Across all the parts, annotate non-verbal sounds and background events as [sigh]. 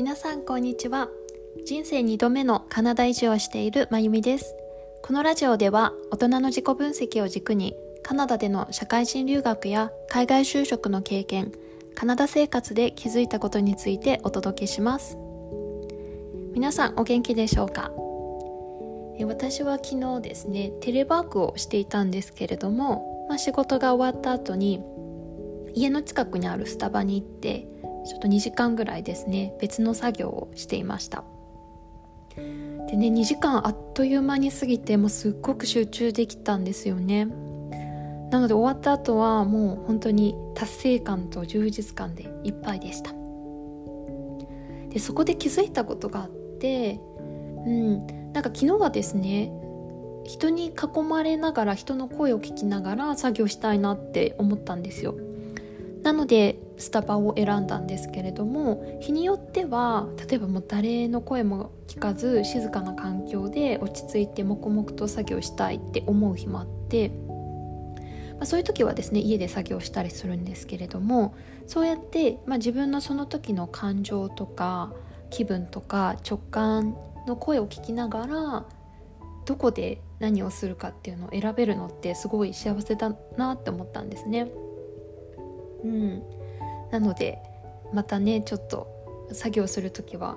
皆さんこんにちは。人生2度目のカナダ移住をしているまゆみです。このラジオでは大人の自己分析を軸にカナダでの社会人留学や海外就職の経験カナダ生活で気づいたことについてお届けします。皆さんお元気でしょうか？私は昨日ですねテレワークをしていたんですけれども、まあ、仕事が終わった後に家の近くにあるスタバに行ってちょっと2時間ぐらいですね別の作業をしていました。でね2時間あっという間に過ぎてもうすっごく集中できたんですよね。なので終わった後はもう本当に達成感と充実感でいっぱいでした。でそこで気づいたことがあってうんなんか昨日はですね人に囲まれながら人の声を聞きながら作業したいなって思ったんですよ。なのでスタバを選んだんですけれども日によっては例えばもう誰の声も聞かず静かな環境で落ち着いて黙々と作業したいって思う日もあって、まあ、そういう時はですね家で作業したりするんですけれどもそうやって、まあ、自分のその時の感情とか気分とか直感の声を聞きながらどこで何をするかっていうのを選べるのってすごい幸せだなって思ったんですね。うん、なのでまたねちょっと作業する時は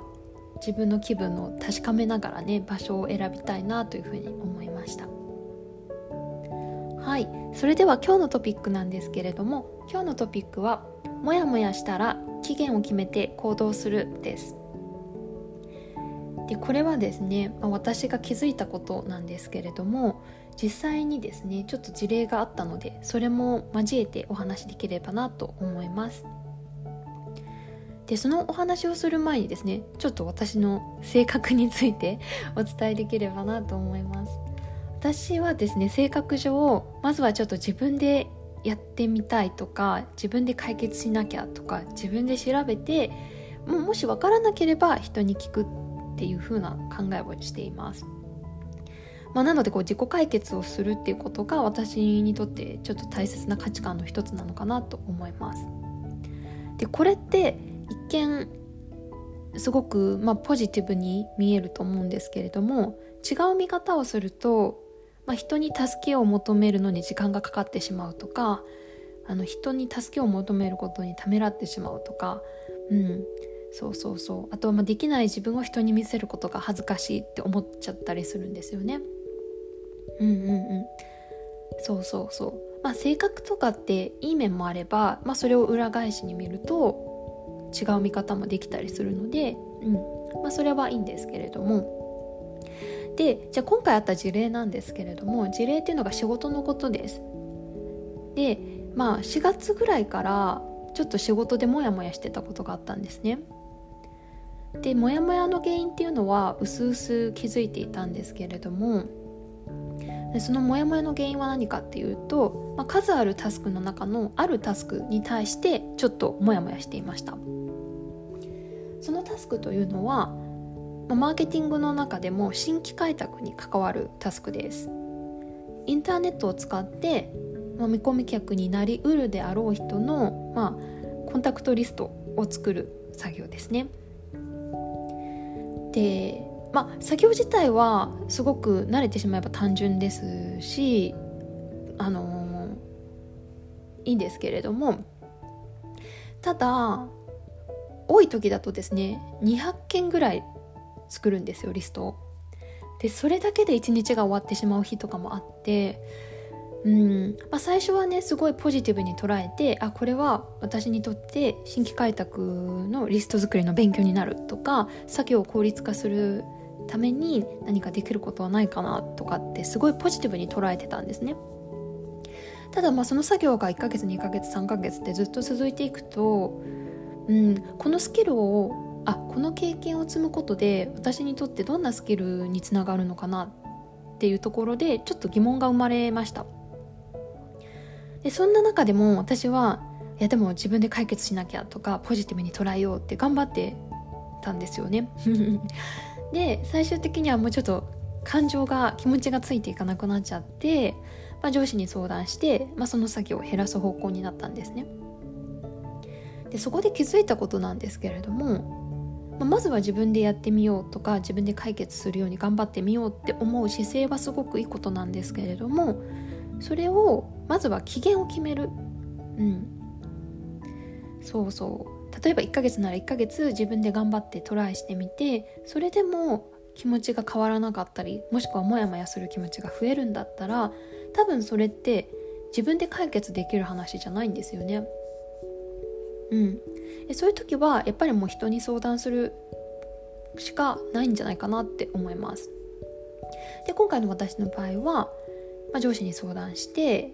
自分の気分を確かめながらね場所を選びたいなというふうに思いました。はい。それでは今日のトピックなんですけれども今日のトピックは「もやもやしたら期限を決めて行動する」です。でこれはですね、まあ、私が気づいたことなんですけれども実際にですねちょっと事例があったのでそれも交えてお話しできればなと思います。でそのお話をする前にですねちょっと私の性格について [laughs] お伝えできればなと思います。私はですね性格上まずはちょっと自分でやってみたいとか自分で解決しなきゃとか自分で調べてももし分からなければ人に聞くっていう風な考えをしています。まあ、なのでこう自己解決をするっていうことが私にとってちょっと大切な価値観の一つなのかなと思います。でこれって一見すごく、まあ、ポジティブに見えると思うんですけれども違う見方をすると、まあ、人に助けを求めるのに時間がかかってしまうとかあの人に助けを求めることにためらってしまうとか、うん、そうそうそうあとはまできない自分を人に見せることが恥ずかしいって思っちゃったりするんですよね。うんうんうん。そうそうそう。まあ性格とかっていい面もあれば、まあ、それを裏返しに見ると違う見方もできたりするので、うん。まあ、それはいいんですけれども。でじゃあ今回あった事例なんですけれども事例っていうのが仕事のことです。でまあ4月ぐらいからちょっと仕事でモヤモヤしてたことがあったんですね。でモヤモヤの原因っていうのはうすうす気づいていたんですけれどもでそのモヤモヤの原因は何かっていうと、まあ、数あるタスクの中のあるタスクに対してちょっとモヤモヤしていました。そのタスクというのは、まあ、マーケティングの中でも新規開拓に関わるタスクです。インターネットを使って、まあ、見込み客になりうるであろう人の、まあ、コンタクトリストを作る作業ですね。でまあ作業自体はすごく慣れてしまえば単純ですしあのー、いいんですけれどもただ多い時だとですね200件ぐらい作るんですよリストを。でそれだけで1日が終わってしまう日とかもあってうんまあ、最初はねすごいポジティブに捉えてあこれは私にとって新規開拓のリスト作りの勉強になるとか作業を効率化するために何かできることはないかなとかってすごいポジティブに捉えてたんですね。ただまあその作業が1ヶ月2ヶ月3ヶ月ってずっと続いていくと、うん、このスキルをあこの経験を積むことで私にとってどんなスキルにつながるのかなっていうところでちょっと疑問が生まれました。でそんな中でも私はいやでも自分で解決しなきゃとかポジティブに捉えようって頑張ってたんですよね。で最終的にはもうちょっと感情が気持ちがついていかなくなっちゃって、まあ、上司に相談して、まあ、その作業を減らす方向になったんですね。でそこで気づいたことなんですけれどもま、ずは自分でやってみようとか自分で解決するように頑張ってみようって思う姿勢はすごくいいことなんですけれどもそれをまずは期限を決める。うん。そうそう。例えば1ヶ月なら1ヶ月自分で頑張ってトライしてみてそれでも気持ちが変わらなかったりもしくはモヤモヤする気持ちが増えるんだったら多分それって自分で解決できる話じゃないんですよね。うん、そういう時はやっぱりもう人に相談するしかないんじゃないかなって思います。で今回の私の場合は、まあ、上司に相談して、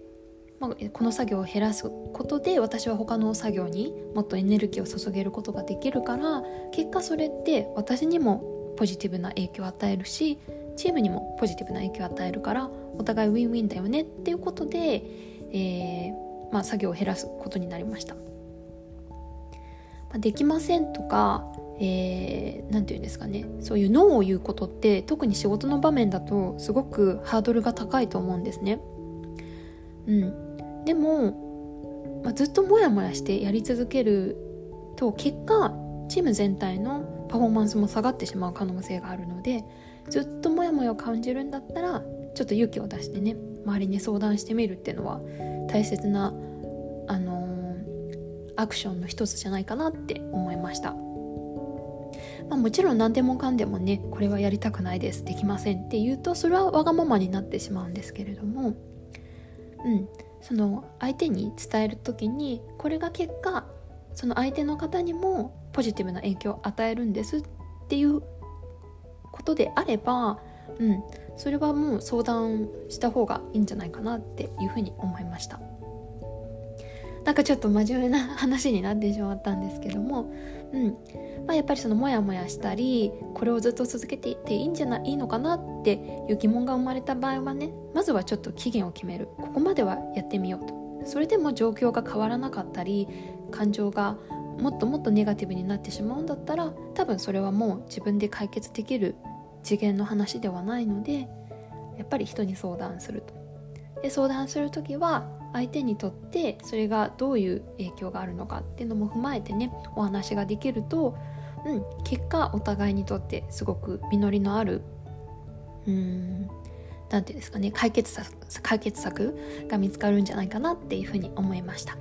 まあ、この作業を減らすことで私は他の作業にもっとエネルギーを注げることができるから結果それって私にもポジティブな影響を与えるしチームにもポジティブな影響を与えるからお互いウィンウィンだよねっていうことで、えーまあ、作業を減らすことになりました。まあ、できませんとかえー、て言うんですかねそういうノーを言うことって特に仕事の場面だとすごくハードルが高いと思うんですね。うん、でも、まあ、ずっとモヤモヤしてやり続けると結果チーム全体のパフォーマンスも下がってしまう可能性があるのでずっとモヤモヤを感じるんだったらちょっと勇気を出してね周りに相談してみるっていうのは大切な、あのー、アクションの一つじゃないかなって思いました。まあ、もちろん何でもかんでもねこれはやりたくないですできませんって言うとそれはわがままになってしまうんですけれどもうんその相手に伝える時にこれが結果その相手の方にもポジティブな影響を与えるんですっていうことであれば、うん、それはもう相談した方がいいんじゃないかなっていうふうに思いました。なんかちょっと真面目な話になってしまったんですけども、うん。まあ、やっぱりそのモヤモヤしたりこれをずっと続けていっていいんじゃないいいのかなっていう疑問が生まれた場合はねまずはちょっと期限を決める。ここまではやってみようと。それでも状況が変わらなかったり感情がもっともっとネガティブになってしまうんだったら多分それはもう自分で解決できる次元の話ではないのでやっぱり人に相談すると。で相談する時は相手にとってそれがどういう影響があるのかっていうのも踏まえてねお話ができるとうん、結果お互いにとってすごく実りのあるうんなんていうんですかね解決策解決策が見つかるんじゃないかなっていうふうに思いました。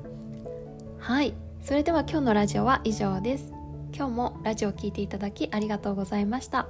はい。それでは今日のラジオは以上です。今日もラジオを聴いていただきありがとうございました。